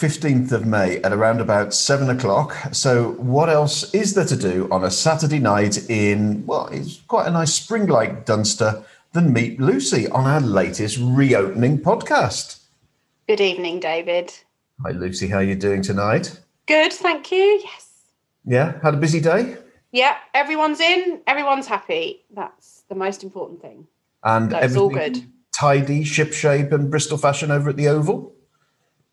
15th of May at around about seven o'clock. So, what else is there to do on a Saturday night in, well, it's quite a nice spring like Dunster than meet Lucy on our latest reopening podcast? Good evening, David. Hi, Lucy. How are you doing tonight? Good, thank you. Yes. Yeah, had a busy day? Yeah, everyone's in, everyone's happy. That's the most important thing. And That's all everything good. Tidy, shipshape, and Bristol fashion over at the Oval?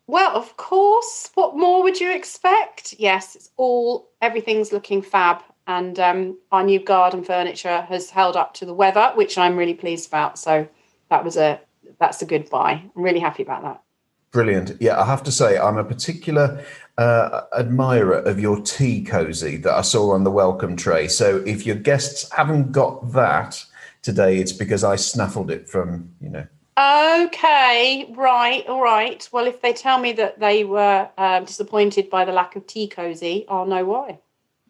Well, of course. What more would you expect? Yes, it's all everything's looking fab, and um, our new garden furniture has held up to the weather, which I'm really pleased about. So that was a that's a good buy. I'm really happy about that. Brilliant. Yeah, I have to say, I'm a particular uh, admirer of your tea cozy that I saw on the welcome tray. So if your guests haven't got that today, it's because I snaffled it from, you know. Okay, right, all right. Well, if they tell me that they were um, disappointed by the lack of tea cozy, I'll know why.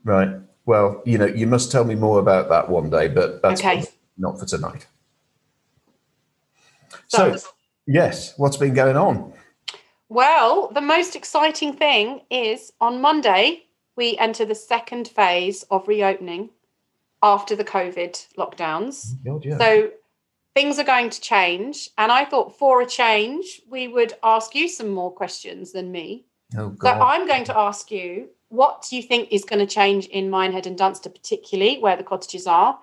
Right. Well, you know, you must tell me more about that one day, but that's Okay. not for tonight. So- So, yes, what's been going on? Well, the most exciting thing is on Monday, we enter the second phase of reopening after the COVID lockdowns. Yeah. So things are going to change. And I thought for a change, we would ask you some more questions than me. oh, So God. I'm going to ask you what do you think is going to change in Minehead and Dunster, particularly where the cottages are,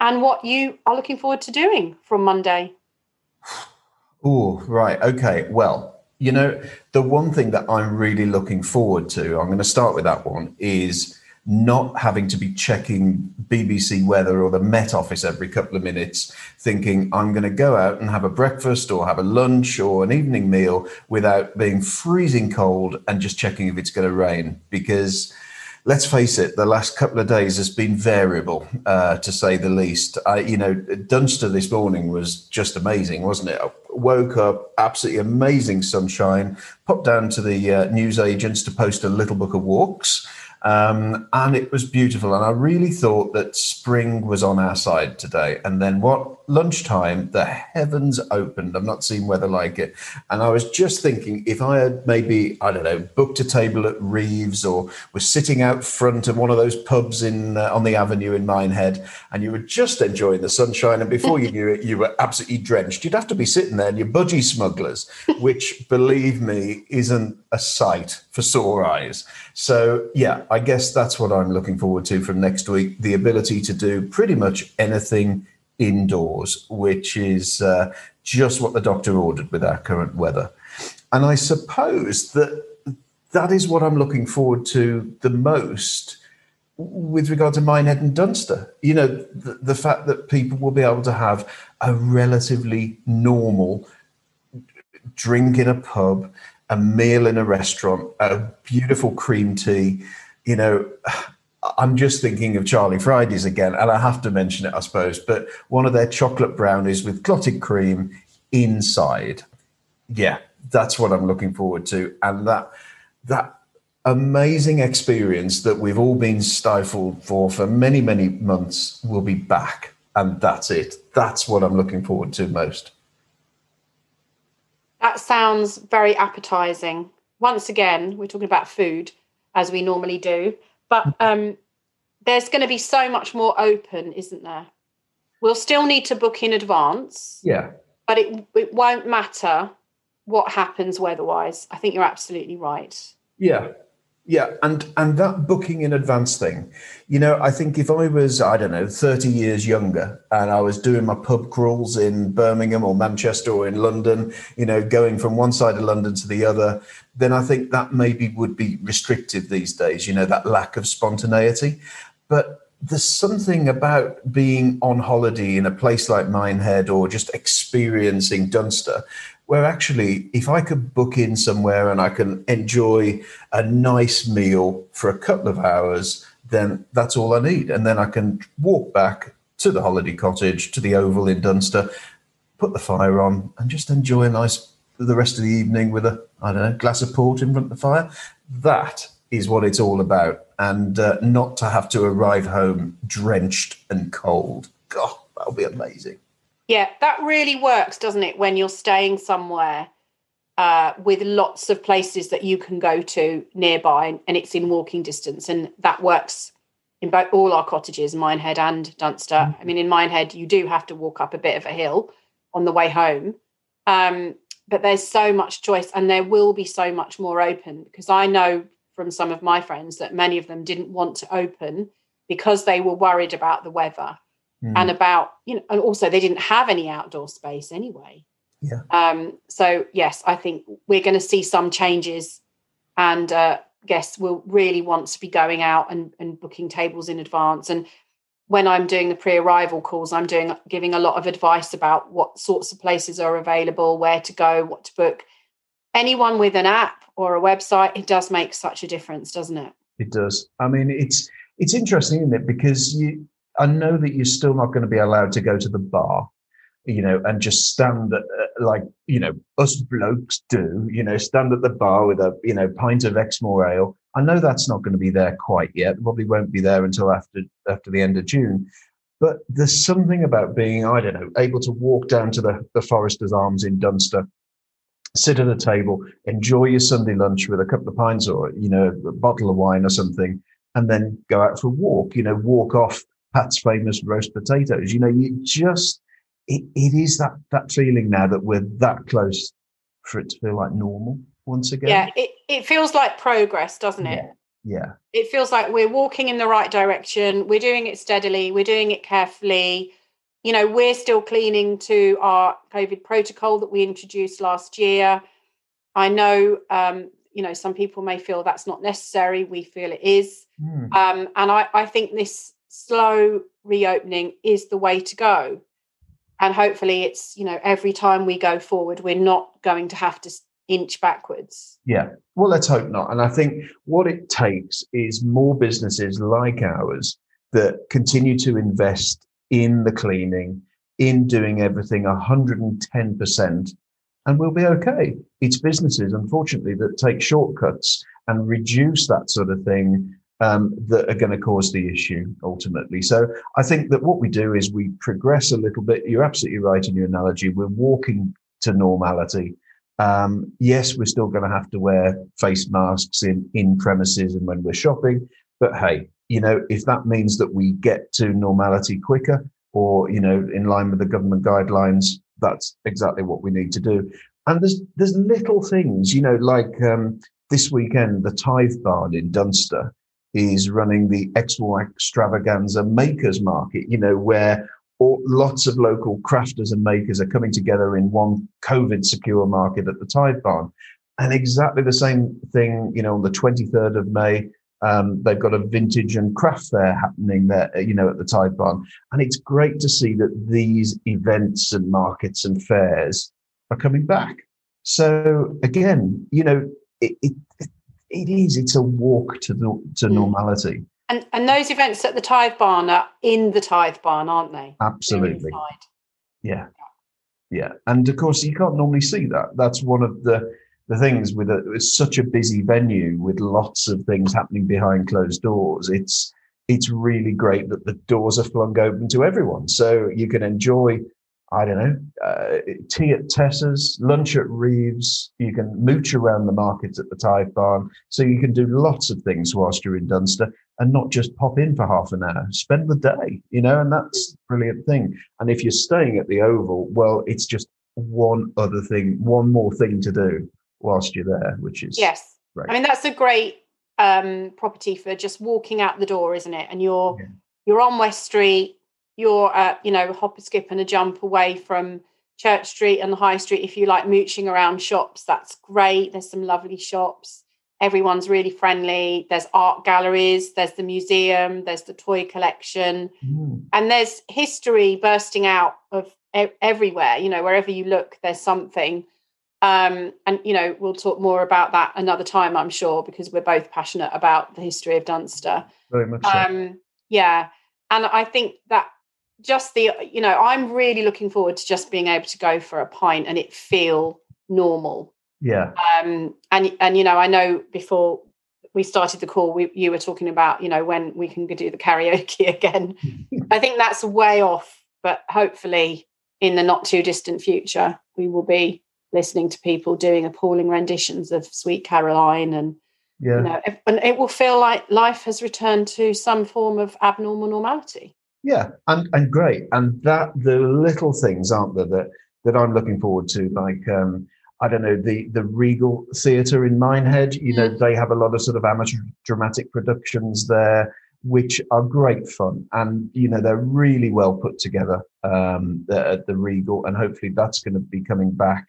and what you are looking forward to doing from Monday? Oh, right. Okay. Well, you know, the one thing that I'm really looking forward to, I'm going to start with that one, is not having to be checking BBC weather or the Met Office every couple of minutes, thinking I'm going to go out and have a breakfast or have a lunch or an evening meal without being freezing cold and just checking if it's going to rain. Because let's face it, the last couple of days has been variable, uh, to say the least. I, you know, Dunster this morning was just amazing, wasn't it? Woke up, absolutely amazing sunshine, popped down to the uh, news agents to post a little book of walks. Um, and it was beautiful. And I really thought that spring was on our side today. And then what lunchtime, the heavens opened. I've not seen weather like it. And I was just thinking if I had maybe, I don't know, booked a table at Reeves or was sitting out front of one of those pubs in uh, on the avenue in Minehead and you were just enjoying the sunshine and before you knew it, you were absolutely drenched. You'd have to be sitting there in your budgie smugglers, which believe me, isn't a sight for sore eyes. So, yeah, I guess that's what I'm looking forward to from next week the ability to do pretty much anything indoors, which is uh, just what the doctor ordered with our current weather. And I suppose that that is what I'm looking forward to the most with regard to Minehead and Dunster. You know, the, the fact that people will be able to have a relatively normal drink in a pub, a meal in a restaurant, a beautiful cream tea. You know, I'm just thinking of Charlie Fridays again, and I have to mention it, I suppose, but one of their chocolate brownies with clotted cream inside. Yeah, that's what I'm looking forward to. And that that amazing experience that we've all been stifled for for many, many months will be back. And that's it. That's what I'm looking forward to most. That sounds very appetizing. Once again, we're talking about food as we normally do, but um, there's going to be so much more open, isn't there? We'll still need to book in advance, Yeah. but it, it won't matter what happens weather-wise. I think you're absolutely right. Yeah. Yeah, and and that booking in advance thing, you know, I think if I was, I don't know, 30 years younger and I was doing my pub crawls in Birmingham or Manchester or in London, you know, going from one side of London to the other, then I think that maybe would be restricted these days, you know, that lack of spontaneity. But there's something about being on holiday in a place like Minehead or just experiencing Dunster where actually if I could book in somewhere and I can enjoy a nice meal for a couple of hours, then that's all I need. And then I can walk back to the holiday cottage, to the Oval in Dunster, put the fire on and just enjoy a nice the rest of the evening with a I don't know glass of port in front of the fire. That is what it's all about, and uh, not to have to arrive home drenched and cold. God, that would be amazing. Yeah, that really works, doesn't it? When you're staying somewhere uh, with lots of places that you can go to nearby, and it's in walking distance, and that works in both all our cottages, Minehead and Dunster. Mm-hmm. I mean, in Minehead, you do have to walk up a bit of a hill on the way home, um, but there's so much choice, and there will be so much more open because I know from some of my friends that many of them didn't want to open because they were worried about the weather mm. and about you know, and also they didn't have any outdoor space anyway. Yeah. Um, so yes, I think we're going to see some changes, and uh, guests will really want to be going out and, and booking tables in advance. And when I'm doing the pre-arrival calls, I'm doing giving a lot of advice about what sorts of places are available, where to go, what to book. Anyone with an app or a website, it does make such a difference, doesn't it? It does. I mean, it's it's interesting, isn't it? Because you, I know that you're still not going to be allowed to go to the bar you know, and just stand at, uh, like, you know, us blokes do, you know, stand at the bar with a, you know, pint of Exmoor ale. I know that's not going to be there quite yet. Probably won't be there until after after the end of June. But there's something about being, I don't know, able to walk down to the, the Foresters Arms in Dunster, sit at a table, enjoy your Sunday lunch with a couple of pints or, you know, a bottle of wine or something, and then go out for a walk, you know, walk off Pat's famous roast potatoes. You know, you just it, it is that that feeling now that we're that close for it to feel like normal once again. Yeah, it, it feels like progress, doesn't it? Yeah. yeah. It feels like we're walking in the right direction. We're doing it steadily. We're doing it carefully. You know, we're still cleaning to our COVID protocol that we introduced last year. I know, um, you know, some people may feel that's not necessary. We feel it is. Mm. Um, and I, I think this slow reopening is the way to go. And hopefully it's you know every time we go forward we're not going to have to inch backwards. Yeah. Well let's hope not. And i think what it takes is more businesses like ours that continue to invest in the cleaning in doing everything 110% and we'll be okay. It's businesses unfortunately that take shortcuts and reduce that sort of thing um, that are going to cause the issue ultimately. So I think that what we do is we progress a little bit. You're absolutely right in your analogy. We're walking to normality. Um, yes, we're still going to have to wear face masks in, in premises and when we're shopping. But hey, you know, if that means that we get to normality quicker or, you know, in line with the government guidelines, that's exactly what we need to do. And there's, there's little things, you know, like, um, this weekend, the Tithe Barn in Dunster, is running the Exmoor Extravaganza Makers Market, you know, where all, lots of local crafters and makers are coming together in one COVID secure market at the Tithe Barn. And exactly the same thing, you know, on the 23rd of May, um, they've got a vintage and craft fair happening there, you know, at the Tithe Barn. And it's great to see that these events and markets and fairs are coming back. So again, you know, it, it, it is. It's a walk to the, to mm. normality. And and those events at the Tithe Barn are in the Tithe Barn, aren't they? Absolutely. Yeah. Yeah. And of course, you can't normally see that. That's one of the the things with a, it's such a busy venue with lots of things happening behind closed doors. It's it's really great that the doors are flung open to everyone, so you can enjoy I don't know, uh, tea at Tessa's, lunch at Reeves. You can mooch around the markets at the Tithe Barn. So you can do lots of things whilst you're in Dunster and not just pop in for half an hour. Spend the day, you know, and that's brilliant thing. And if you're staying at the Oval, well, it's just one other thing, one more thing to do whilst you're there, which is yes. Great. I mean, that's a great um, property for just walking out the door, isn't it? And you're yeah. you're on West Street you're at, you know, hop a skip and a jump away from Church Street and the High Street. If you like mooching around shops, that's great. There's some lovely shops. Everyone's really friendly. There's art galleries, there's the museum, there's the toy collection, mm. and there's history bursting out of everywhere. You know, wherever you look, there's something. Um, and you know, we'll talk more about that another time, I'm sure, because we're both passionate about the history of Dunster. Very much. So. Um, yeah, and I think that just the you know i'm really looking forward to just being able to go for a pint and it feel normal yeah um and and you know i know before we started the call we, you were talking about you know when we can do the karaoke again i think that's way off but hopefully in the not too distant future we will be listening to people doing appalling renditions of Sweet Caroline and yeah. you know, and it will feel like life has returned to some form of abnormal normality. Yeah, and and great, and that the little things aren't there that that I'm looking forward to, like um, I don't know the the Regal Theatre in Minehead. You know, mm. they have a lot of sort of amateur dramatic productions there, which are great fun, and you know they're really well put together um, at the Regal, and hopefully that's going to be coming back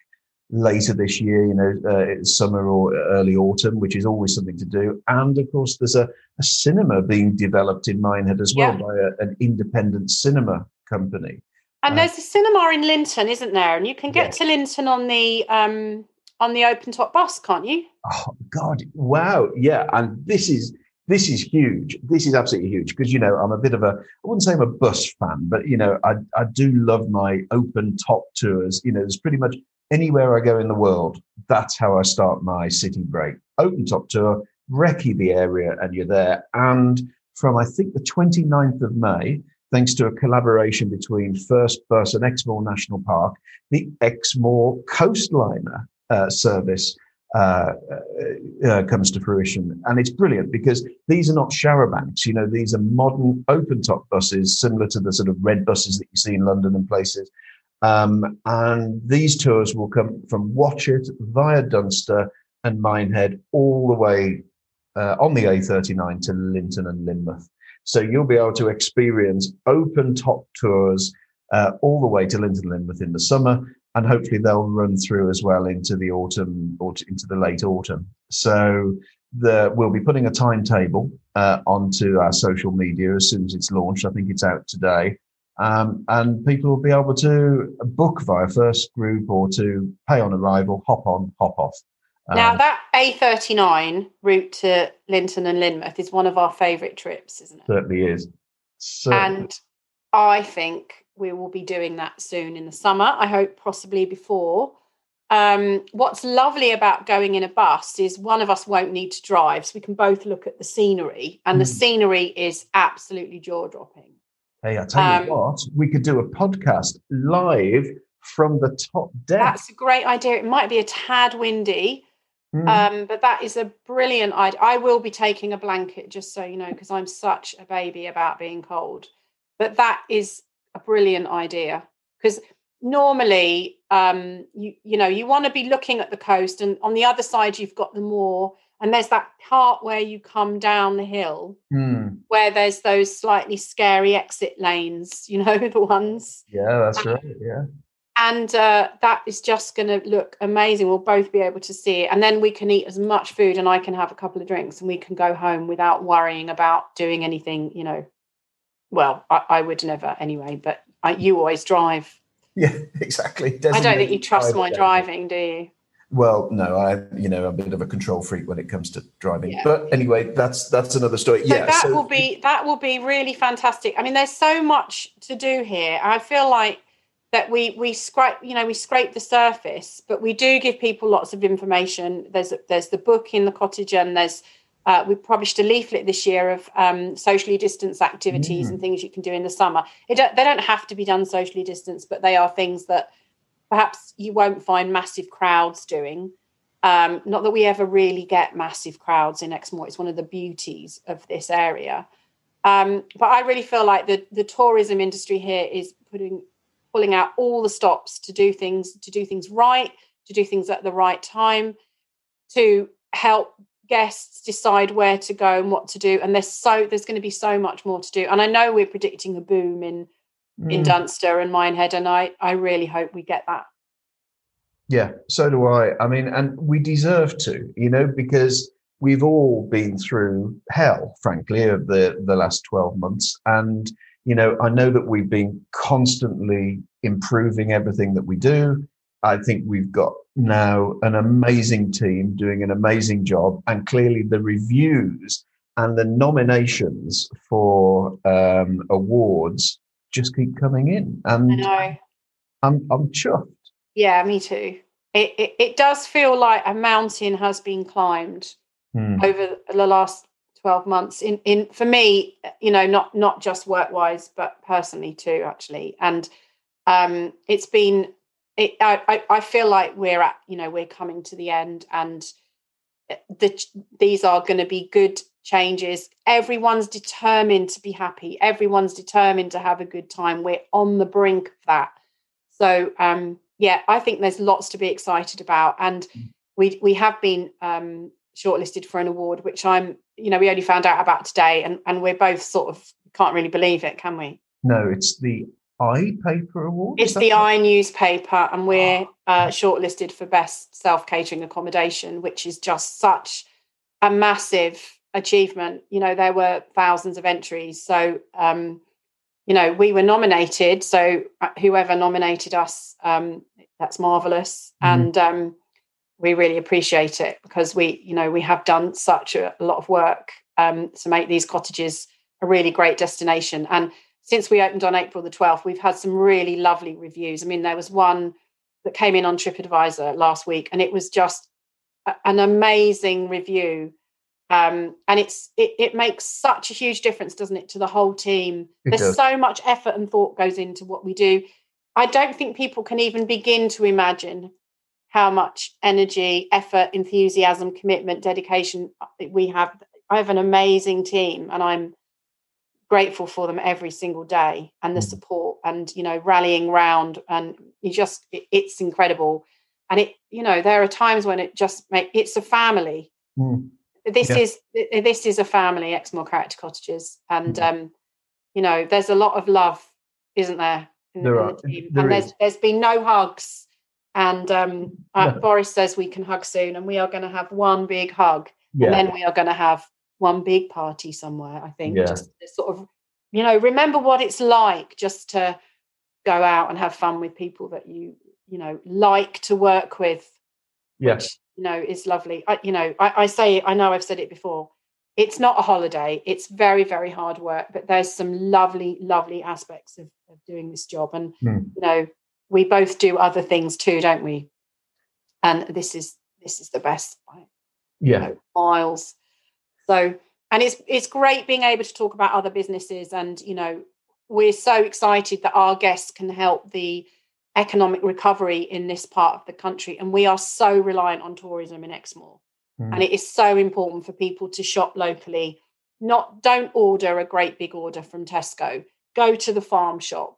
later this year, you know, uh, summer or early autumn, which is always something to do. And of course, there's a, a cinema being developed in Minehead as well yeah. by a, an independent cinema company. And uh, there's a cinema in Lynton, isn't there? And you can get to Lynton on the um, on the open top bus, can't you? Oh God! Wow! Yeah, and this is this is huge. This is absolutely huge because you know I'm a bit of a I wouldn't say I'm a bus fan, but you know I I do love my open top tours. You know, there's pretty much anywhere I go in the world, that's how I start my city break. Open top tour, recce the area, and you're there. And from I think the 29th of May, thanks to a collaboration between First Bus and Exmoor National Park, the Exmoor Coastliner uh, service uh, uh, uh, comes to fruition. And it's brilliant because these are not charabancs. You know, these are modern open top buses, similar to the sort of red buses that you see in London and places. Um, and these tours will come from Watchet via Dunster and Minehead all the way uh, on the A39 to Lynton and Lynmouth. So you'll be able to experience open top tours uh, all the way to Lynton and Lynmouth in the summer, and hopefully they'll run through as well into the autumn or into the late autumn. So the, we'll be putting a timetable uh, onto our social media as soon as it's launched. I think it's out today. Um, and people will be able to book via first group or to pay on arrival, hop on, hop off. Um, now that A39 route to Lynton and Lynmouth is one of our favourite trips, isn't it? Certainly is. Certainly. And I think we will be doing that soon in the summer. I hope possibly before. Um, what's lovely about going in a bus is one of us won't need to drive, so we can both look at the scenery, and mm. the scenery is absolutely jaw dropping. Hey, I tell um, you what, we could do a podcast live from the top deck. That's a great idea. It might be a tad windy, mm. um, but that is a brilliant idea. I will be taking a blanket, just so you know, because I'm such a baby about being cold. But that is a brilliant idea because normally, um, you you know, you want to be looking at the coast, and on the other side, you've got the moor and there's that part where you come down the hill mm. Where there's those slightly scary exit lanes you know the ones. Yeah that's right yeah. and uh, that is just going to look amazing. We'll both be able to see it and then we can eat as much food and i can have a couple of drinks and we can go home without worrying about doing anything you know. Well i, I would never anyway but I, you always drive. Yeah exactly. I don't think you trust my driving do you well, no, I you know I'm a bit of a control freak when it comes to driving. Yeah. But anyway, that's that's another story. So yeah, that so, will be that will be really fantastic. I mean, there's so much to do here. I feel like that we we scrape you know we scrape the surface, but we do give people lots of information. There's there's the book in the cottage, and there's uh, we published a leaflet this year of um, socially distanced activities mm. and things you can do in the summer. It don't, they don't have to be done socially distanced, but they are things that perhaps you won't find massive crowds doing. Um, not that we ever really get massive crowds in Exmoor. It's one of the beauties of this area. Um, but I really feel like the the tourism industry here is putting pulling out all the stops to do things to do things right, to do things at the right time, to help guests decide where to go and what to do. And there's so there's going to be so much more to do. And I know we're predicting a boom in mm. in Dunster and Minehead, and I I really hope we get that. Yeah, so do I. I mean, and we deserve to, you know, because we've all been through hell, frankly, of the the last twelve months, and you know, I know that we've been constantly improving everything that we do. I think we've got now an amazing team doing an amazing job, and clearly the reviews and the nominations for um, awards just keep coming in. And I I'm I'm chuffed. Yeah, me too. It, it, it does feel like a mountain has been climbed hmm. over the last 12 months in in for me you know not not just work wise but personally too actually and um it's been it, I, I feel like we're at, you know, we're coming to the end and eh, the, these are going to be good changes. Everyone's determined to be happy. Everyone's determined to have a good time. We're on the brink of that. So, um, yeah, I think there's lots to be excited about. And mm. we, we have been um, shortlisted for an award, which I'm, you know, we only found out about today and, and we're both sort of can't really believe it, can we? No, it's the iPaper Award? It's the right? newspaper, and we're oh. uh, shortlisted for Best Self Catering Accommodation, which is just such a massive achievement. You know, there were thousands of entries. So, um, you know, we were nominated. So, uh, whoever nominated us, um, that's marvelous. Mm. And um, we really appreciate it because we, you know, we have done such a, a lot of work um, to make these cottages a really great destination. And since we opened on April the 12th, we've had some really lovely reviews. I mean, there was one that came in on TripAdvisor last week, and it was just an amazing review. Um, and it's it, it, makes such a huge difference, doesn't it, to the whole team? It There's does. so much effort and thought goes into what we do. I don't think people can even begin to imagine how much energy, effort, enthusiasm, commitment, dedication we have. I have an amazing team, and I'm grateful for them every single day and the mm. support and you know rallying round and you just it, it's incredible and it you know there are times when it just make it's a family mm. This yeah. is this is a family exmoor character cottages and mm. um you know there's a lot of love isn't there in, there in are. The there and there's there's been no hugs and um uh, boris says we can hug soon and we are going to have one big hug yeah. and then we are going to have one big party somewhere. I think yeah. just sort of, you know, remember what it's like just to go out and have fun with people that you, you know, like to work with. Yes. You know, is lovely. I, you know, I, I say, I know I've said it before. It's not a holiday. It's very, very hard work, but there's some lovely, lovely aspects of, of doing this job. And mm. you know, we both do other things too, don't we? And this is this is the best. Yeah, you know, miles so, and it's it's great being able to talk about other businesses, and you know, we're so excited that our guests can help the economic recovery in this part of the country, and we are so reliant on tourism in Exmoor, mm. and it is so important for people to shop locally. Not don't order a great big order from Tesco. Go to the farm shop.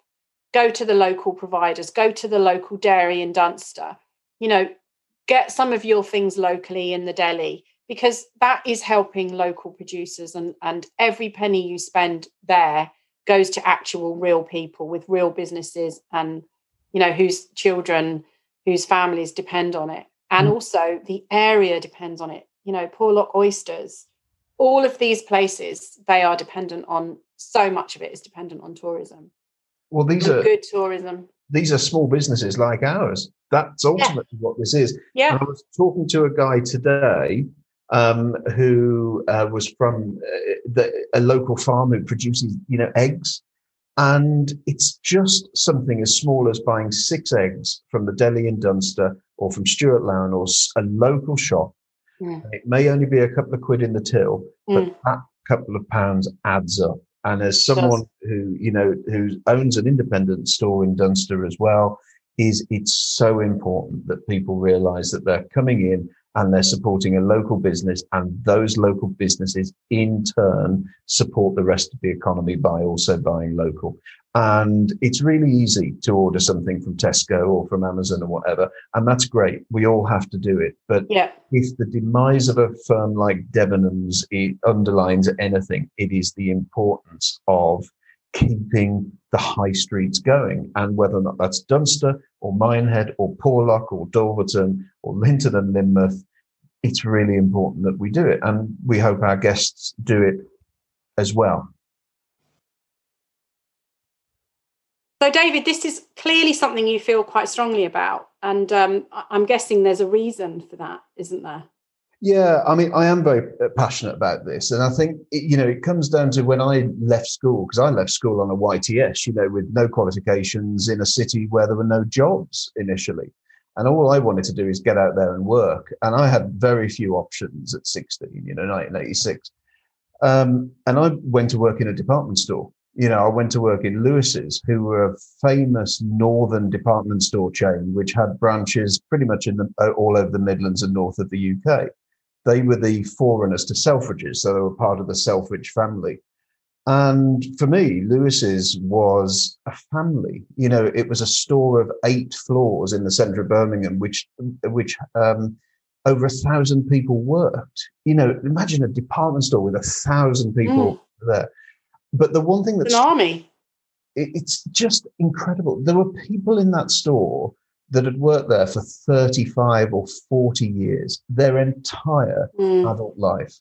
Go to the local providers. Go to the local dairy in Dunster. You know, get some of your things locally in the deli because that is helping local producers and and every penny you spend there goes to actual real people with real businesses and you know whose children whose families depend on it. And mm. also the area depends on it. You know porlock oysters all of these places they are dependent on so much of it is dependent on tourism. Well these and are good tourism. these are small businesses like ours. That's ultimately yeah. what this is. Yeah. And i was talking to a guy today um, who uh, was from uh, the, a local farm who produces, you know, eggs. And it's just something as small as buying six eggs from the deli in Dunster or from Stuart Lown or a local shop. Yeah. It may only be a couple of quid in the till, but mm. that couple of pounds adds up. And as someone who, you know, who owns an independent store in Dunster as well, is it's so important that people realize that they're coming in and they're supporting a local business and those local businesses in turn support the rest of the economy by also buying local. And it's really easy to order something from tesco or from amazon or whatever and that's great. We all have to do it. But yeah. if the demise of a firm like debenhams it underlines anything. It is the importance of keeping the high streets going. And whether or not that's Dunster or Minehead or Porlock or Dulverton or Lynton and Lynmouth, it's really important that we do it. And we hope our guests do it as well. So, David, this is clearly something you feel quite strongly about. And um, I'm guessing there's a reason for that, isn't there? Yeah, I mean, I am very uh, passionate about this, and I think it, you know it comes down to when I left school because I left school on a YTS, you know, with no qualifications in a city where there were no jobs initially, and all I wanted to do is get out there and work, and I had very few options at sixteen, you know, 1986, um, and I went to work in a department store, You know, I went to work in Lewis's, who were a famous northern department store chain, which had branches pretty much in the, uh, all over the Midlands and north of the UK. They were the forerunners to Selfridges, so they were part of the Selfridge family. And for me, Lewis's was a family. You know, it was a store of eight floors in the centre of Birmingham, which which um, over a thousand people worked. You know, imagine a department store with a thousand people mm. there. But the one thing that's an army. It, it's just incredible. There were people in that store that had worked there for 35 or 40 years, their entire mm. adult life.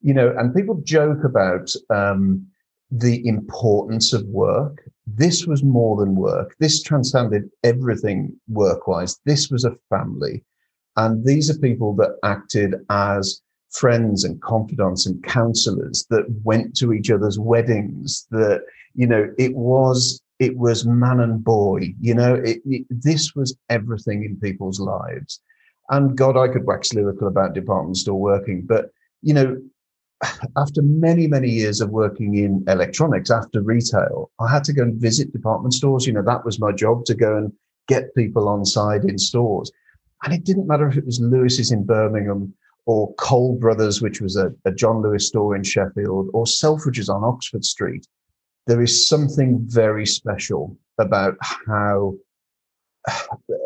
You know, and people joke about um, the importance of work. This was more than work. This transcended everything work wise. This was a family. And these are people that acted as friends and confidants and counselors that went to each other's weddings that, you know, it was, it was man and boy, you know, it, it, this was everything in people's lives. And God, I could wax lyrical about department store working, but, you know, after many, many years of working in electronics after retail, I had to go and visit department stores. You know, that was my job to go and get people on side in stores. And it didn't matter if it was Lewis's in Birmingham or Cole Brothers, which was a, a John Lewis store in Sheffield, or Selfridges on Oxford Street. There is something very special about how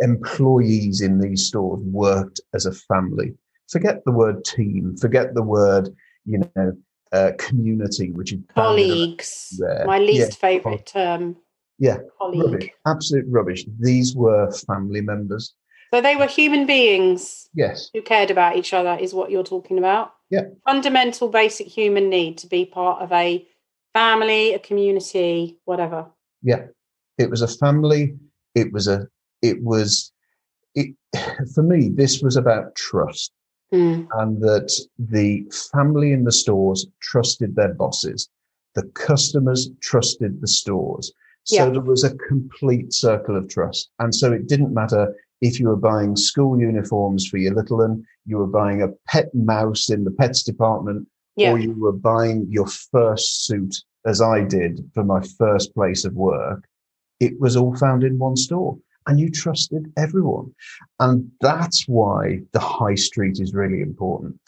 employees in these stores worked as a family. Forget the word team, forget the word you know, uh, community, which is colleagues. My least yeah. favorite term. Yeah, colleague. Rubbish. Absolute rubbish. These were family members. So they were human beings. Yes. Who cared about each other is what you're talking about. Yeah. Fundamental, basic human need to be part of a family, a community, whatever. Yeah. It was a family. It was a. It was. It for me. This was about trust. Mm. And that the family in the stores trusted their bosses. The customers trusted the stores. So yeah. there was a complete circle of trust. And so it didn't matter if you were buying school uniforms for your little one, you were buying a pet mouse in the pets department, yeah. or you were buying your first suit, as I did for my first place of work. It was all found in one store and you trusted everyone. And that's why the high street is really important.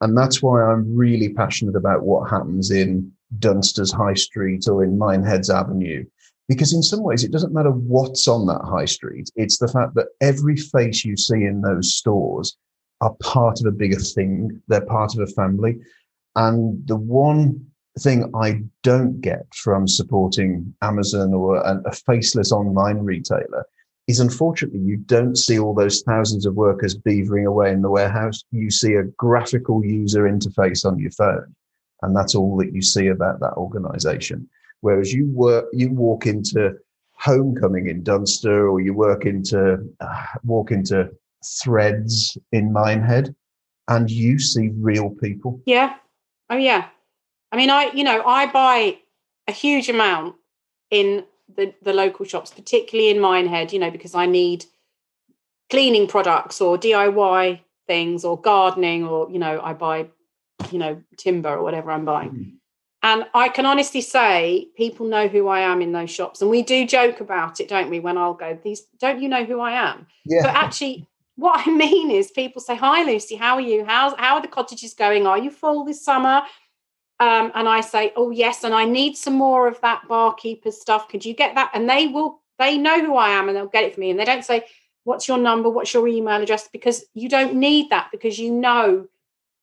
And that's why I'm really passionate about what happens in Dunster's High Street or in Mineheads Avenue. Because in some ways, it doesn't matter what's on that high street. It's the fact that every face you see in those stores are part of a bigger thing. They're part of a family. And the one thing I don't get from supporting Amazon or a, a faceless online retailer is unfortunately you don't see all those thousands of workers beavering away in the warehouse. You see a graphical user interface on your phone, and that's all that you see about that organization. Whereas you work, you walk into homecoming in Dunster, or you work into uh, walk into threads in Minehead, and you see real people. Yeah, oh yeah. I mean, I you know I buy a huge amount in the, the local shops, particularly in Minehead, you know, because I need cleaning products or DIY things or gardening or, you know, I buy, you know, timber or whatever I'm buying. Mm. And I can honestly say people know who I am in those shops. And we do joke about it, don't we? When I'll go, these don't you know who I am? Yeah. But actually, what I mean is people say, Hi Lucy, how are you? How's how are the cottages going? Are you full this summer? Um, and I say, oh yes, and I need some more of that barkeeper stuff. Could you get that? And they will, they know who I am and they'll get it for me. And they don't say, what's your number? What's your email address? Because you don't need that because you know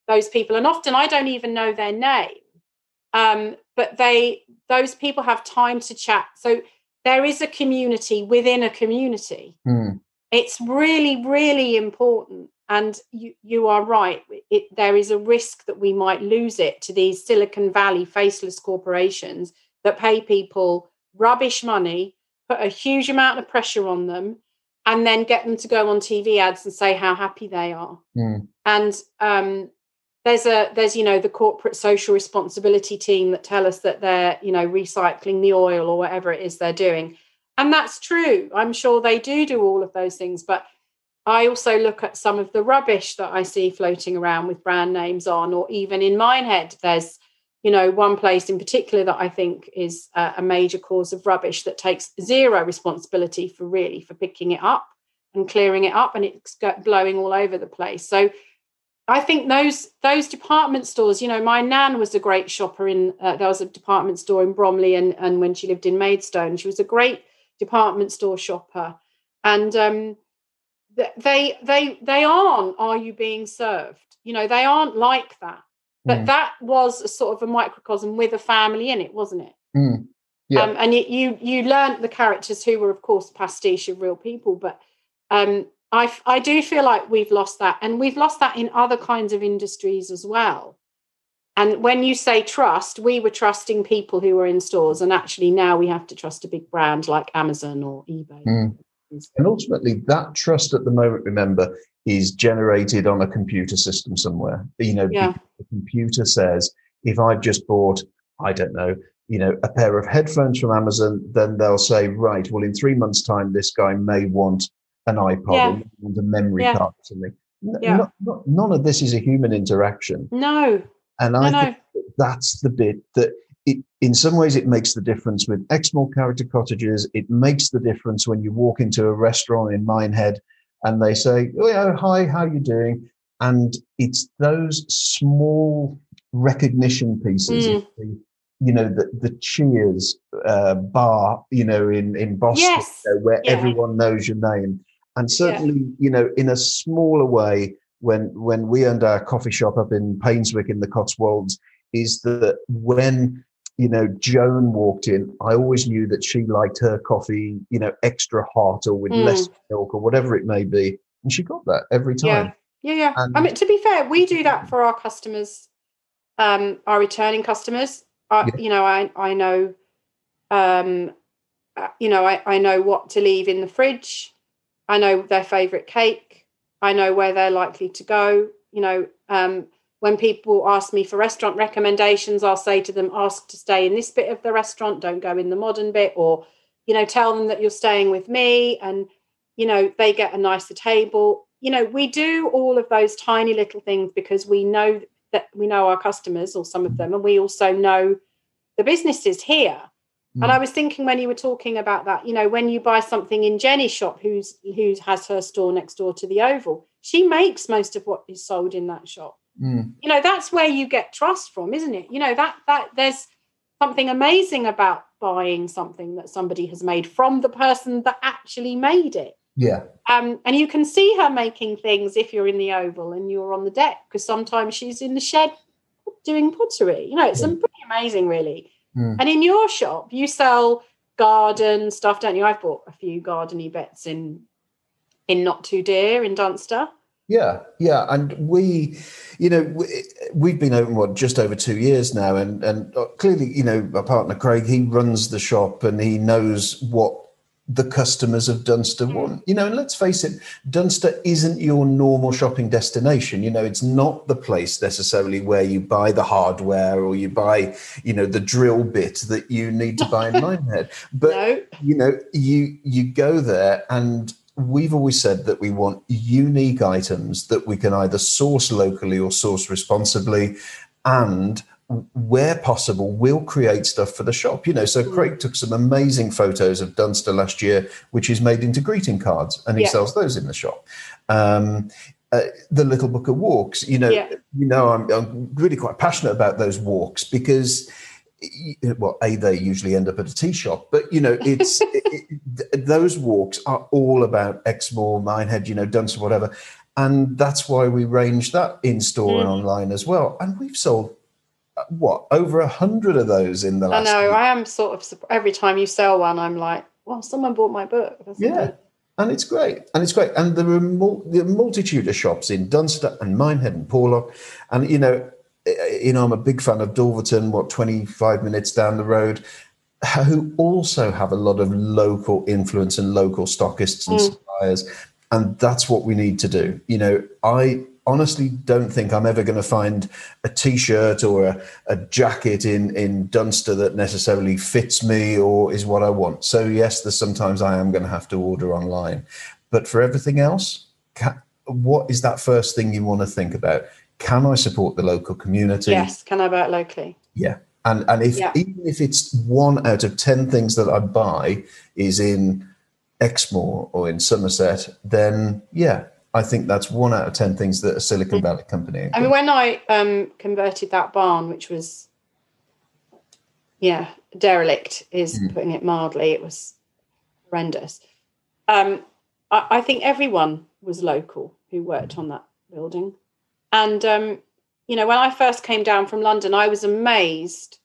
those people. And often I don't even know their name. Um, but they, those people have time to chat. So there is a community within a community. Mm. It's really, really important and you, you are right. It, there is a risk that we might lose it to these Silicon Valley faceless corporations that pay people rubbish money, put a huge amount of pressure on them, and then get them to go on TV ads and say how happy they are. Mm. And um, there's a there's you know the corporate social responsibility team that tell us that they're you know recycling the oil or whatever it is they're doing, and that's true. I'm sure they do do all of those things, but I also look at some of the rubbish that I see floating around with brand names on, or even in Minehead, there's, you know, one place in particular that I think is a, major cause of rubbish that takes zero responsibility for really for picking it up and clearing it up, and it's blowing all over the place. So I think those those department stores, you know, my nan was a great shopper in. Uh, there was a department store in Bromley, and and when she lived in Maidstone, she was a great department store shopper, and um, they they they aren't. Are you being served? You know, they aren't like that. But mm. that was a sort of a microcosm with a family in it, wasn't it? Mm. Yeah. Um, and you, you you learned the characters who were, of course, pastiche of real people, but um, I, I do feel like we've lost that. And we've lost that in other kinds of industries as well. And when you say trust, we were trusting people who were in stores. And actually, now we have to trust a big brand like Amazon or eBay. Mm. And ultimately, that trust at the moment, remember, is generated on a computer system somewhere. You know, yeah. the computer says, if I've just bought, I don't know, you know, a pair of headphones from Amazon, then they'll say, right, well, in three months' time, this guy may want an iPod yeah. or a memory yeah. card or something. Yeah. Not, not, none of this is a human interaction. No. And I no, think no. that's the bit that it, in some ways it makes the difference with Exmoor character cottages. It makes the difference when you walk into a restaurant in Minehead and they say, "Oh yeah, hi, how you doing?" And it's those small recognition pieces. Mm. The, you know the the Cheers uh, bar, you know in in Boston, yes. you know, where yeah. everyone knows your name and certainly yeah. you know in a smaller way when when we owned our coffee shop up in Painswick in the Cotswolds is that when you know Joan walked in I always knew that she liked her coffee you know extra hot or with mm. less milk or whatever it may be and she got that every time yeah yeah yeah and, I mean to be fair we do that for our customers um our returning customers I, yeah. you know I I know um uh, you know I, I know what to leave in the fridge I know their favorite cake. I know where they're likely to go. You know, um, when people ask me for restaurant recommendations, I'll say to them, ask to stay in this bit of the restaurant, don't go in the modern bit, or, you know, tell them that you're staying with me and, you know, they get a nicer table. You know, we do all of those tiny little things because we know that we know our customers or some of them, and we also know the businesses here. Mm. And I was thinking when you were talking about that, you know, when you buy something in Jenny's shop, who's who has her store next door to the Oval, she makes most of what is sold in that shop. Mm. You know, that's where you get trust from, isn't it? You know that that there's something amazing about buying something that somebody has made from the person that actually made it. Yeah. Um, and you can see her making things if you're in the Oval and you're on the deck because sometimes she's in the shed doing pottery. You know, it's yeah. pretty amazing, really. Mm. And in your shop, you sell garden stuff, don't you? I've bought a few gardeny bits in in Not Too Dear in Dunster. Yeah, yeah, and we, you know, we, have been open what just over two years now, and and uh, clearly, you know, my partner Craig, he runs the shop and he knows what the customers of Dunster want. You know, and let's face it, Dunster isn't your normal shopping destination. You know, it's not the place necessarily where you buy the hardware or you buy, you know, the drill bit that you need to buy in Minehead. But no. you know, you you go there and we've always said that we want unique items that we can either source locally or source responsibly and where possible, we'll create stuff for the shop. You know, so hmm. Craig took some amazing photos of Dunster last year, which is made into greeting cards, and he yeah. sells those in the shop. Um, uh, the little book of walks, you know, yeah. you know, I'm, I'm really quite passionate about those walks because well, a they usually end up at a tea shop, but you know, it's it, it, those walks are all about Exmoor, Minehead, you know, Dunster, whatever, and that's why we range that in store mm. and online as well. And we've sold what over a hundred of those in the last. I know. Week. I am sort of every time you sell one, I'm like, well, someone bought my book. Yeah. And it's great, and it's great, and there are mul- the multitude of shops in Dunster and Minehead and Porlock, and you know, you know, I'm a big fan of Dulverton. What 25 minutes down the road, who also have a lot of local influence and local stockists and mm. suppliers, and that's what we need to do. You know, I honestly don't think I'm ever going to find a t-shirt or a, a, jacket in in Dunster that necessarily fits me or is what I want. So yes, there's sometimes I am going to have to order online, but for everything else, can, what is that first thing you want to think about? Can I support the local community? Yes, can I buy it locally? Yeah. And and if Yeah. even if it's one out of ten things that I buy is in Exmoor or in Somerset, then yeah, I think that's one out of ten things that a Silicon Valley company. I mean, when I um, converted that barn, which was, yeah, derelict is Mm. putting it mildly, it was horrendous. Um, I, I think everyone was local who worked on that building. And, um, you know, when I first came down from London, I was amazed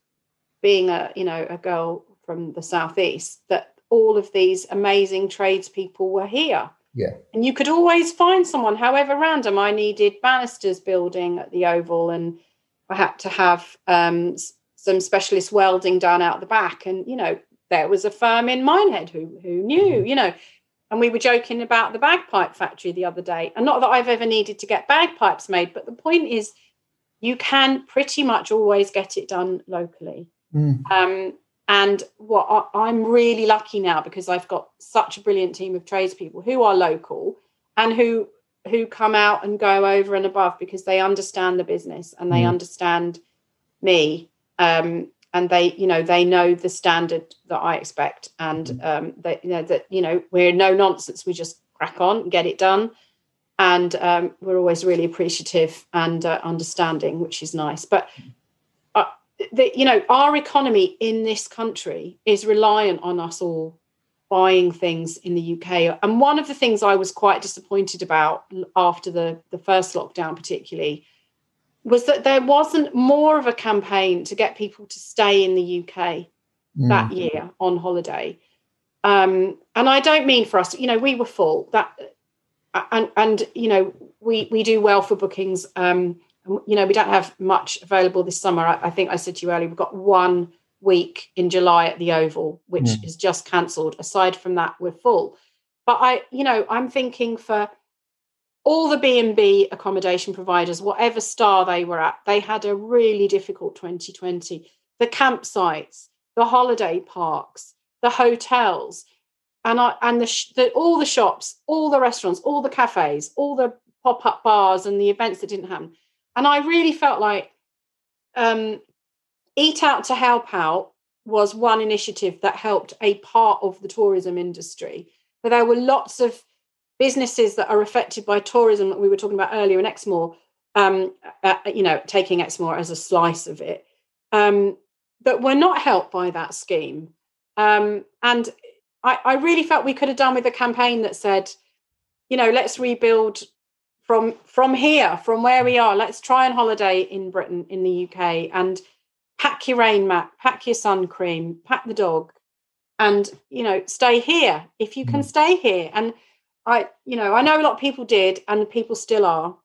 being a, you know, a girl from the Southeast that all of these amazing tradespeople were here. Yeah. And you could always find someone, however random. I needed banisters building at the Oval, and I had to have um, some specialist welding done out the back. And you know, there was a firm in Minehead who who knew, you know. And we were joking about the bagpipe factory the other day. And not that I've ever needed to get bagpipes made, but the point is, you can pretty much always get it done locally. Mm. Um, and what I, I'm really lucky now because I've got such a brilliant team of tradespeople who are local and who who come out and go over and above because they understand the business and they Mm. understand me. Um, and they, you know, they know the standard that I expect, and um, that you know that you know we're no nonsense. We just crack on, get it done, and um, we're always really appreciative and uh, understanding, which is nice. But the, you know, our economy in this country is reliant on us all buying things in the UK. And one of the things I was quite disappointed about after the the first lockdown, particularly, was that there wasn't more of a campaign to get people to stay in the UK Mm. that year on holiday. Um, and I don't mean for us, you know, we were full that, and and you know, we we do well for bookings. Um, you know, we don't have much available this summer. I, I think I said to you earlier, we've got one week in July at the Oval, which Mm. is just cancelled. Aside from that, we're full. But I, you know, I'm thinking for all the B&B accommodation providers, whatever star they were at, they had a really difficult 2020. The campsites, the holiday parks, the hotels, and I, and the, the all the shops, all the restaurants, all the cafes, all the pop-up bars and the events that didn't happen. And I really felt like um, Eat Out to Help Out was one initiative that helped a part of the tourism industry. But there were lots of businesses that are affected by tourism that we were talking about earlier in Exmoor, um, uh, you know, taking Exmoor as a slice of it, um, that were not helped by that scheme. Um, and I, I really felt we could have done with a campaign that said, you know, let's rebuild from from here, from where we are. Let's try and holiday in Britain, in the UK, and pack your rain mat, pack your sun cream, pack the dog, and you know, stay here if you can Mm. stay here. And I, you know, I know a lot of people did, and people still are,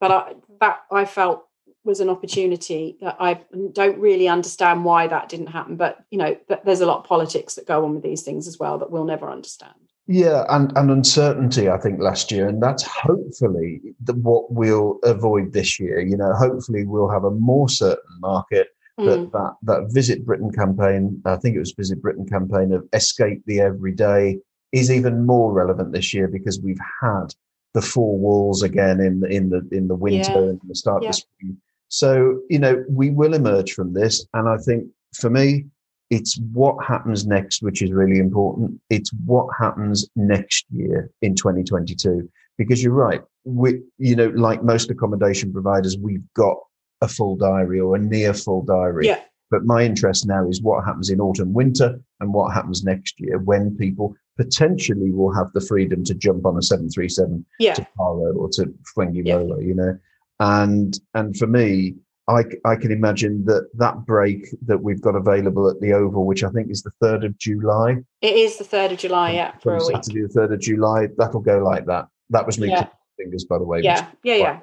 but I, that I felt was an opportunity that I don't really understand why that didn't happen. But you know, th- there's a lot of politics that go on with these things as well that we'll never understand. Yeah, and, and uncertainty, I think, last year. And that's hopefully the, what we'll avoid this year. You know, hopefully we'll have a more certain market Mm. that, that, that Visit Britain campaign, I think it was Visit Britain campaign of Escape the Everyday, is even more relevant this year because we've had the four walls again in the, in the, in the winter Yeah. and the start Yeah. of the spring. So, you know, we will emerge from this. And I think for me, it's what happens next, which is really important. It's what happens next year in 2022. Because you're right. We, you know, like most accommodation providers, we've got a full diary or a near full diary. Yeah, But my interest now is what happens in autumn, winter, and what happens next year when people potentially will have the freedom to jump on a 737 yeah, to Faro or to Fuengirola, you know. And and for me, I, I can imagine that that break that we've got available at the Oval, which I think is the 3rd of July, it is the third of July. Yeah, for a from week. Saturday the 3rd of July, that'll go like that. That was me Yeah. fingers, by the way. Yeah, yeah, yeah.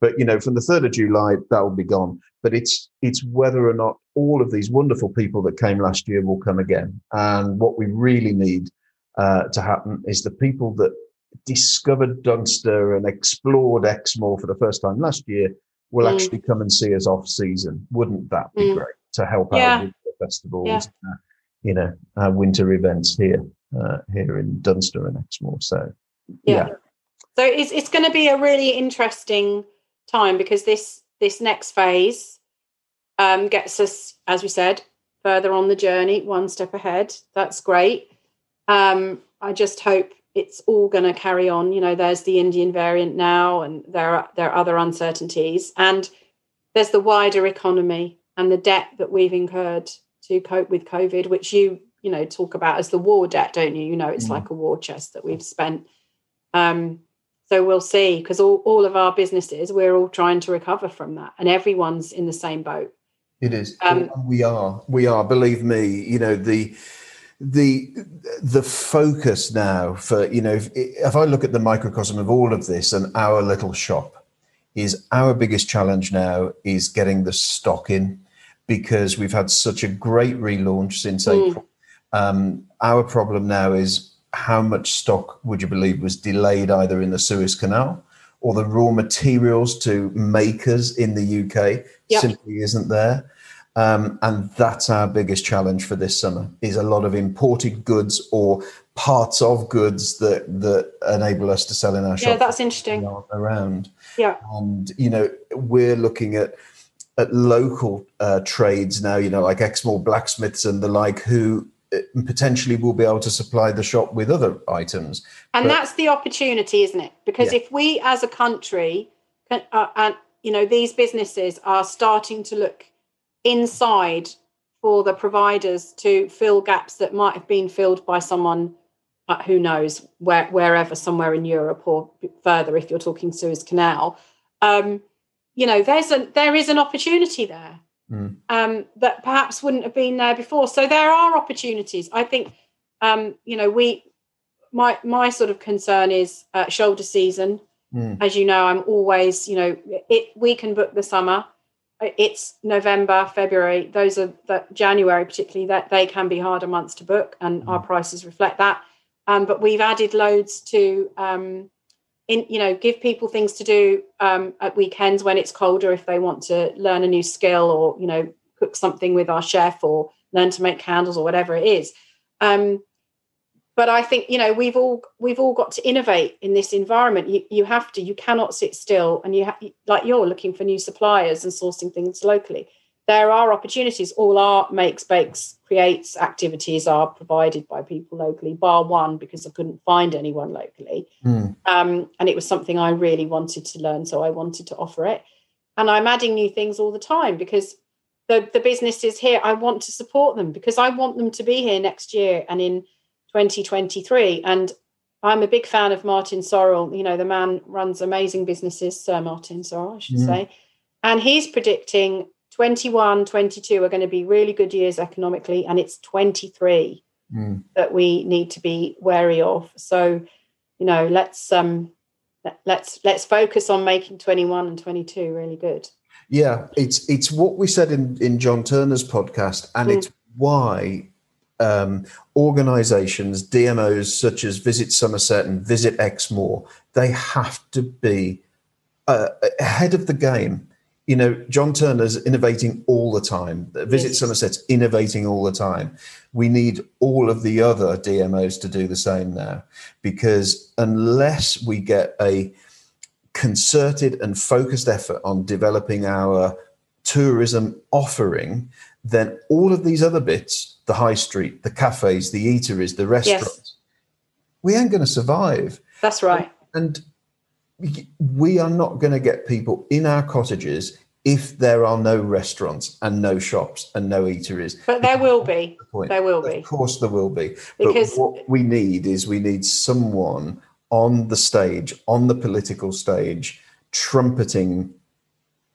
But you know, from the 3rd of July, that will be gone. But it's it's whether or not all of these wonderful people that came last year will come again. And what we really need uh, to happen is the people that discovered Dunster and explored Exmoor for the first time last year will Mm. actually come and see us off season. Wouldn't that be Mm. great to help Yeah. out with the festivals, Yeah. uh, you know, uh, winter events here uh, here in Dunster and Exmoor? So yeah. So it's it's going to be a really interesting time because this this next phase, um, gets us, as we said, further on the journey, one step ahead. That's great. Um, I just hope it's all going to carry on. You know, there's the Indian variant now, and there are there are other uncertainties, and there's the wider economy and the debt that we've incurred to cope with COVID, which you you know talk about as the war debt, don't you? You know, it's mm. like a war chest that we've spent. Um, so we'll see, because all, all of our businesses, we're all trying to recover from that, and everyone's in the same boat. It is. Um, we are. We are. Believe me. You know the the the focus now for you know if, if I look at the microcosm of all of this and our little shop is our biggest challenge now is getting the stock in because we've had such a great relaunch since mm. April. Um, our problem now is how much stock would you believe was delayed either in the Suez Canal or the raw materials to makers in the UK yep. simply isn't there. Um, and that's our biggest challenge for this summer is a lot of imported goods or parts of goods that that enable us to sell in our shop. Yeah, that's interesting. Around. Yeah. And you know, we're looking at at local uh, trades now, you know, like Exmoor blacksmiths and the like, who uh, potentially will be able to supply the shop with other items. And but, that's the opportunity, isn't it? Because yeah. if we as a country, can, uh, and you know, these businesses are starting to look inside for the providers to fill gaps that might have been filled by someone uh, who knows where, wherever somewhere in Europe or further if you're talking Suez Canal. Um, you know, there's a there is an opportunity there mm. um, that perhaps wouldn't have been there before. So there are opportunities. I think, um, you know, we my my sort of concern is uh, shoulder season. Mm. As you know, I'm always, you know, it we can book the summer. It's November, February. Those are that January, particularly that they can be harder months to book, and mm. our prices reflect that. Um, but we've added loads to um, in you know give people things to do um, at weekends when it's colder if they want to learn a new skill or you know cook something with our chef or learn to make candles or whatever it is um, but i think you know we've all we've all got to innovate in this environment you, you have to you cannot sit still and you have like you're looking for new suppliers and sourcing things locally there are opportunities. All our makes, bakes, creates activities are provided by people locally, bar one because I couldn't find anyone locally. Mm. Um, and it was something I really wanted to learn, so I wanted to offer it. And I'm adding new things all the time because the, the businesses here, I want to support them because I want them to be here next year and in 2023. And I'm a big fan of Martin Sorrell. You know, the man runs amazing businesses, Sir Martin Sorrell, I should mm. say. And he's predicting 21, 22 are going to be really good years economically, and it's 23 mm. that we need to be wary of. So, you know, let's um let's let's focus on making 21 and 22 really good. Yeah, it's it's what we said in in John Turner's podcast, and mm. it's why um, organizations, DMOs such as Visit Somerset and Visit Exmoor, they have to be uh, ahead of the game you know, John Turner's innovating all the time. Visit yes. Somerset's innovating all the time. We need all of the other DMOs to do the same now, because unless we get a concerted and focused effort on developing our tourism offering, then all of these other bits, the high street, the cafes, the eateries, the restaurants, yes. we ain't going to survive. That's right. And, we are not going to get people in our cottages if there are no restaurants and no shops and no eateries. But there will be. The there will be. Of course, there will be. Because but what we need is we need someone on the stage, on the political stage, trumpeting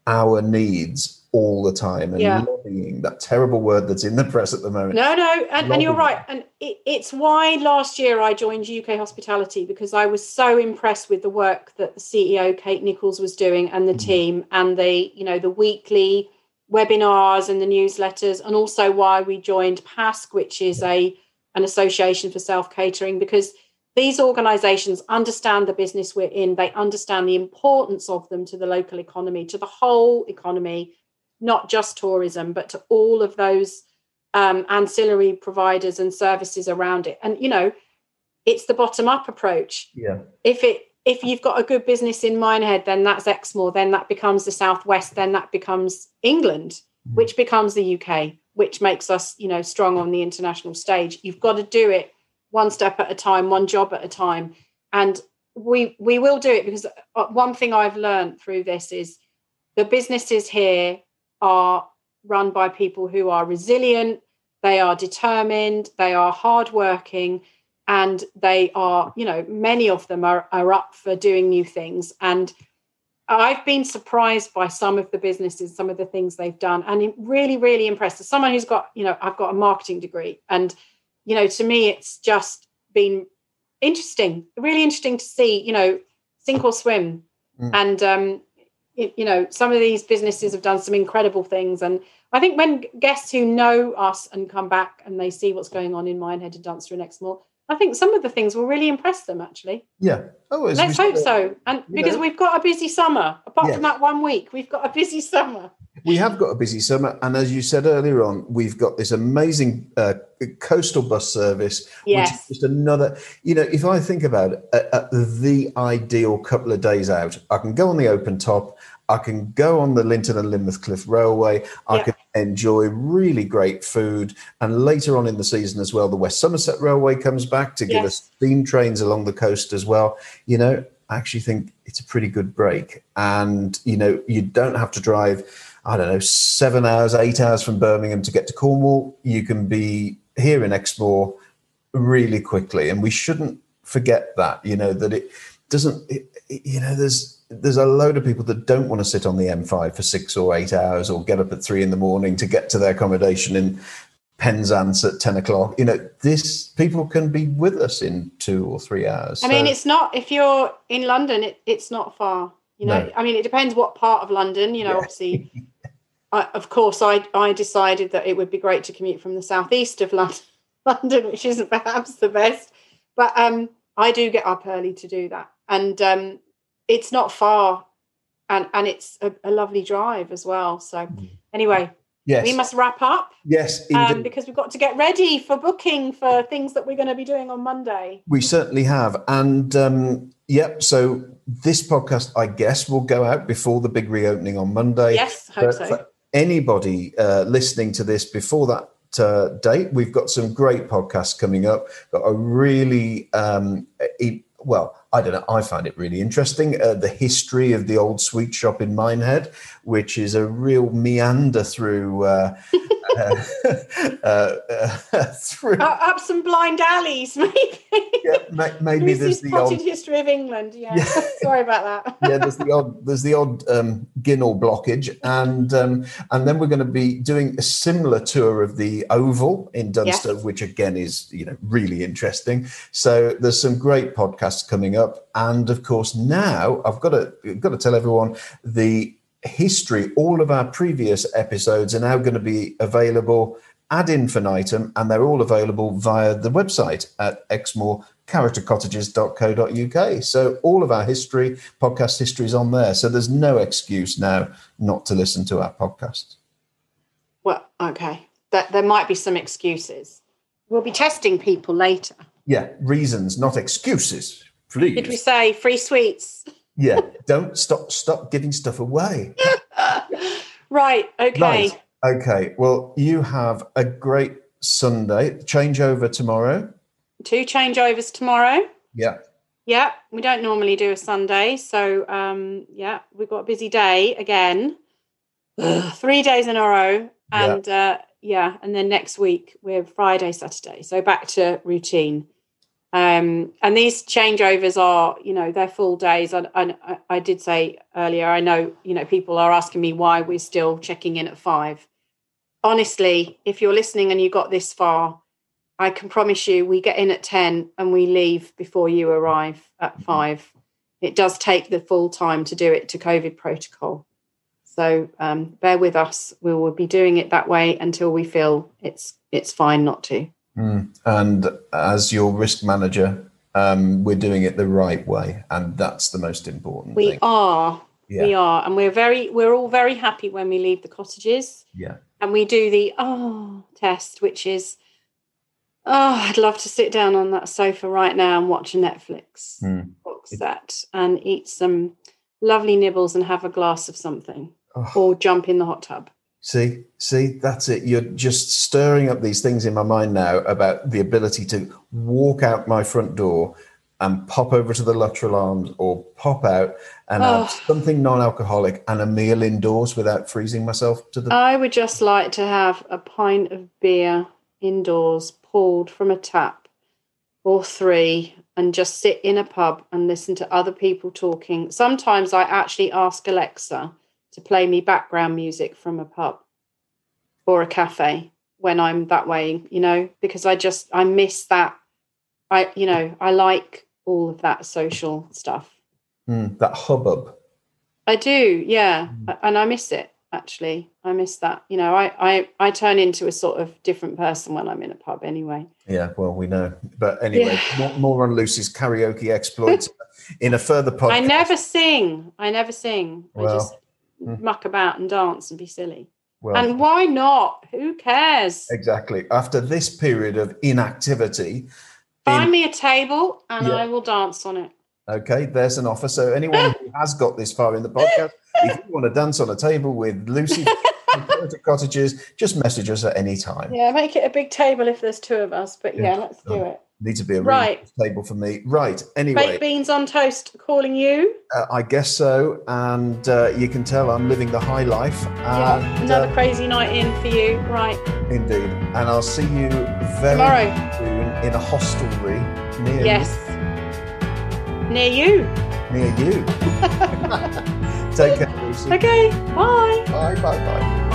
our needs all the time and yeah. lobbying that terrible word that's in the press at the moment no no and, and you're right and it, it's why last year i joined uk hospitality because i was so impressed with the work that the ceo kate nicholls was doing and the mm. team and the you know the weekly webinars and the newsletters and also why we joined PASC which is a an association for self catering because these organizations understand the business we're in they understand the importance of them to the local economy to the whole economy not just tourism, but to all of those um, ancillary providers and services around it. And you know, it's the bottom up approach. Yeah. If it if you've got a good business in Minehead, then that's Exmoor, then that becomes the Southwest, then that becomes England. which becomes the UK, which makes us, you know, strong on the international stage. You've got to do it one step at a time, one job at a time, and we we will do it because uh, one thing I've learned through this is the businesses here are run by people who are resilient, they are determined, they are hardworking, and they are, you know, many of them are, are up for doing new things. And I've been surprised by some of the businesses, some of the things they've done, and really, really impressed. As someone who's got, you know, I've got a marketing degree, and you know, to me, it's just been interesting, really interesting to see, you know, sink or swim. Mm. And um, you know, some of these businesses have done some incredible things, and I think when guests who know us and come back and they see what's going on in Minehead and Dunster and Exmoor, I think some of the things will really impress them actually. Yeah. Oh, let's hope so. And because know. we've got a busy summer, apart yes. from that one week, we've got a busy summer. We have got a busy summer, and as you said earlier on, we've got this amazing uh, coastal bus service. Yes. Which is just another. You know, if I think about it, uh, uh, the ideal couple of days out, I can go on the open top. I can go on the Lynton and Lynmouth Cliff Railway. I yeah. can enjoy really great food. And later on in the season as well, the West Somerset Railway comes back to give yes. us steam trains along the coast as well. You know, I actually think it's a pretty good break. And, you know, you don't have to drive, I don't know, seven hours, eight hours from Birmingham to get to Cornwall. You can be here in Exmoor really quickly. And we shouldn't forget that, you know, that it doesn't, it, you know, there's, there's a load of people that don't want to sit on the M5 for six or eight hours or get up at three in the morning to get to their accommodation in Penzance at 10 o'clock. You know, this people can be with us in two or three hours. I so. mean, it's not, if you're in London, it, it's not far. You know, no. I mean, it depends what part of London, you know, yeah. obviously. I, of course, I, I decided that it would be great to commute from the southeast of London, London, which isn't perhaps the best, but um, I do get up early to do that. And um, it's not far. And and it's a, a lovely drive as well. So mm. anyway yes. we must wrap up yes um, because we've got to get ready for booking for things that we're going to be doing on monday. We certainly have. And um yep so this podcast i guess will go out before the big reopening on monday. Yes hope so. for anybody uh, listening to this before that uh, date. We've got some great podcasts coming up. Got a really um, e- well, I don't know. I find it really interesting. Uh, the history of the old sweet shop in Minehead, which is a real meander through uh, through up some blind alleys, maybe. Yeah, maybe there's the odd history of England. Yeah, yeah. sorry about that. yeah, there's the odd there's the odd um, Ginnell blockage, and um, and then we're going to be doing a similar tour of the Oval in Dunster, yes. which again is you know really interesting. So there's some great podcasts coming up, and of course now I've got to I've got to tell everyone the history, all of our previous episodes are now going to be available ad infinitum, and they're all available via the website at exmoorcharactercottages.co.uk. So all of our history, podcast history is on there. So there's no excuse now not to listen to our podcast. Well, okay. That there might be some excuses. We'll be testing people later. Yeah, reasons, not excuses. Please. Did we say free sweets? Yeah, don't stop stop giving stuff away. right. Okay. Right. Okay. Well, you have a great Sunday. Changeover tomorrow. Two changeovers tomorrow. Yeah. Yeah. We don't normally do a Sunday, so um, yeah, we've got a busy day again. Three days in a row, and yeah. Uh, yeah, and then next week we're Friday, Saturday, so back to routine. Um, and these changeovers are, you know, they're full days. And I, I, did say earlier, I know, you know, people are asking me why we're still checking in at five. Honestly, if you're listening and you got this far, I can promise you we get in at 10 and we leave before you arrive at five. It does take the full time to do it to COVID protocol. So um, bear with us. We will be doing it that way until we feel it's it's fine not to. Mm. And as your risk manager, um, we're doing it the right way, and that's the most important. We thing. are. Yeah. We are, and we're very, we're all very happy when we leave the cottages. Yeah. And we do the oh test, which is, oh, I'd love to sit down on that sofa right now and watch a Netflix mm. box set and eat some lovely nibbles and have a glass of something, oh. or jump in the hot tub See, see, that's it. You're just stirring up these things in my mind now about the ability to walk out my front door and pop over to the Luttrell Arms or pop out and Oh. have something non-alcoholic and a meal indoors without freezing myself to the. I would just like to have a pint of beer indoors, pulled from a tap, or three, and just sit in a pub and listen to other people talking. Sometimes I actually ask Alexa to play me background music from a pub or a cafe when I'm that way, you know, because I just I miss that. I you know I like all of that social stuff. Mm, that hubbub. I do, yeah, and I miss it. Actually, I miss that. You know, I, I I turn into a sort of different person when I'm in a pub. Anyway, Yeah, well, we know. But anyway, Yeah. more, more on Lucy's karaoke exploits in a further podcast. I never sing. I never sing. I Well, just mm. muck about and dance and be silly. Well, and why not? Who cares? exactly. After this period of inactivity, Find in- me a table and Yeah. I will dance on it. Okay, there's an offer. So anyone who has got this far in the podcast, if you want to dance on a table with Lucy Cottages, just message us at any time. Yeah, make it a big table if there's two of us. But yeah, Yeah. let's do it. Needs to be a Right. table for me. Right. Anyway, Baked beans on toast calling you. uh, I guess so. And uh, you can tell I'm living the high life. Yeah, And, another uh, crazy night in for you. Right, indeed. And I'll see you very tomorrow. soon in a hostelry near Yes. Near you. near you. Take care, Lucy. Okay, bye. Bye, bye, bye.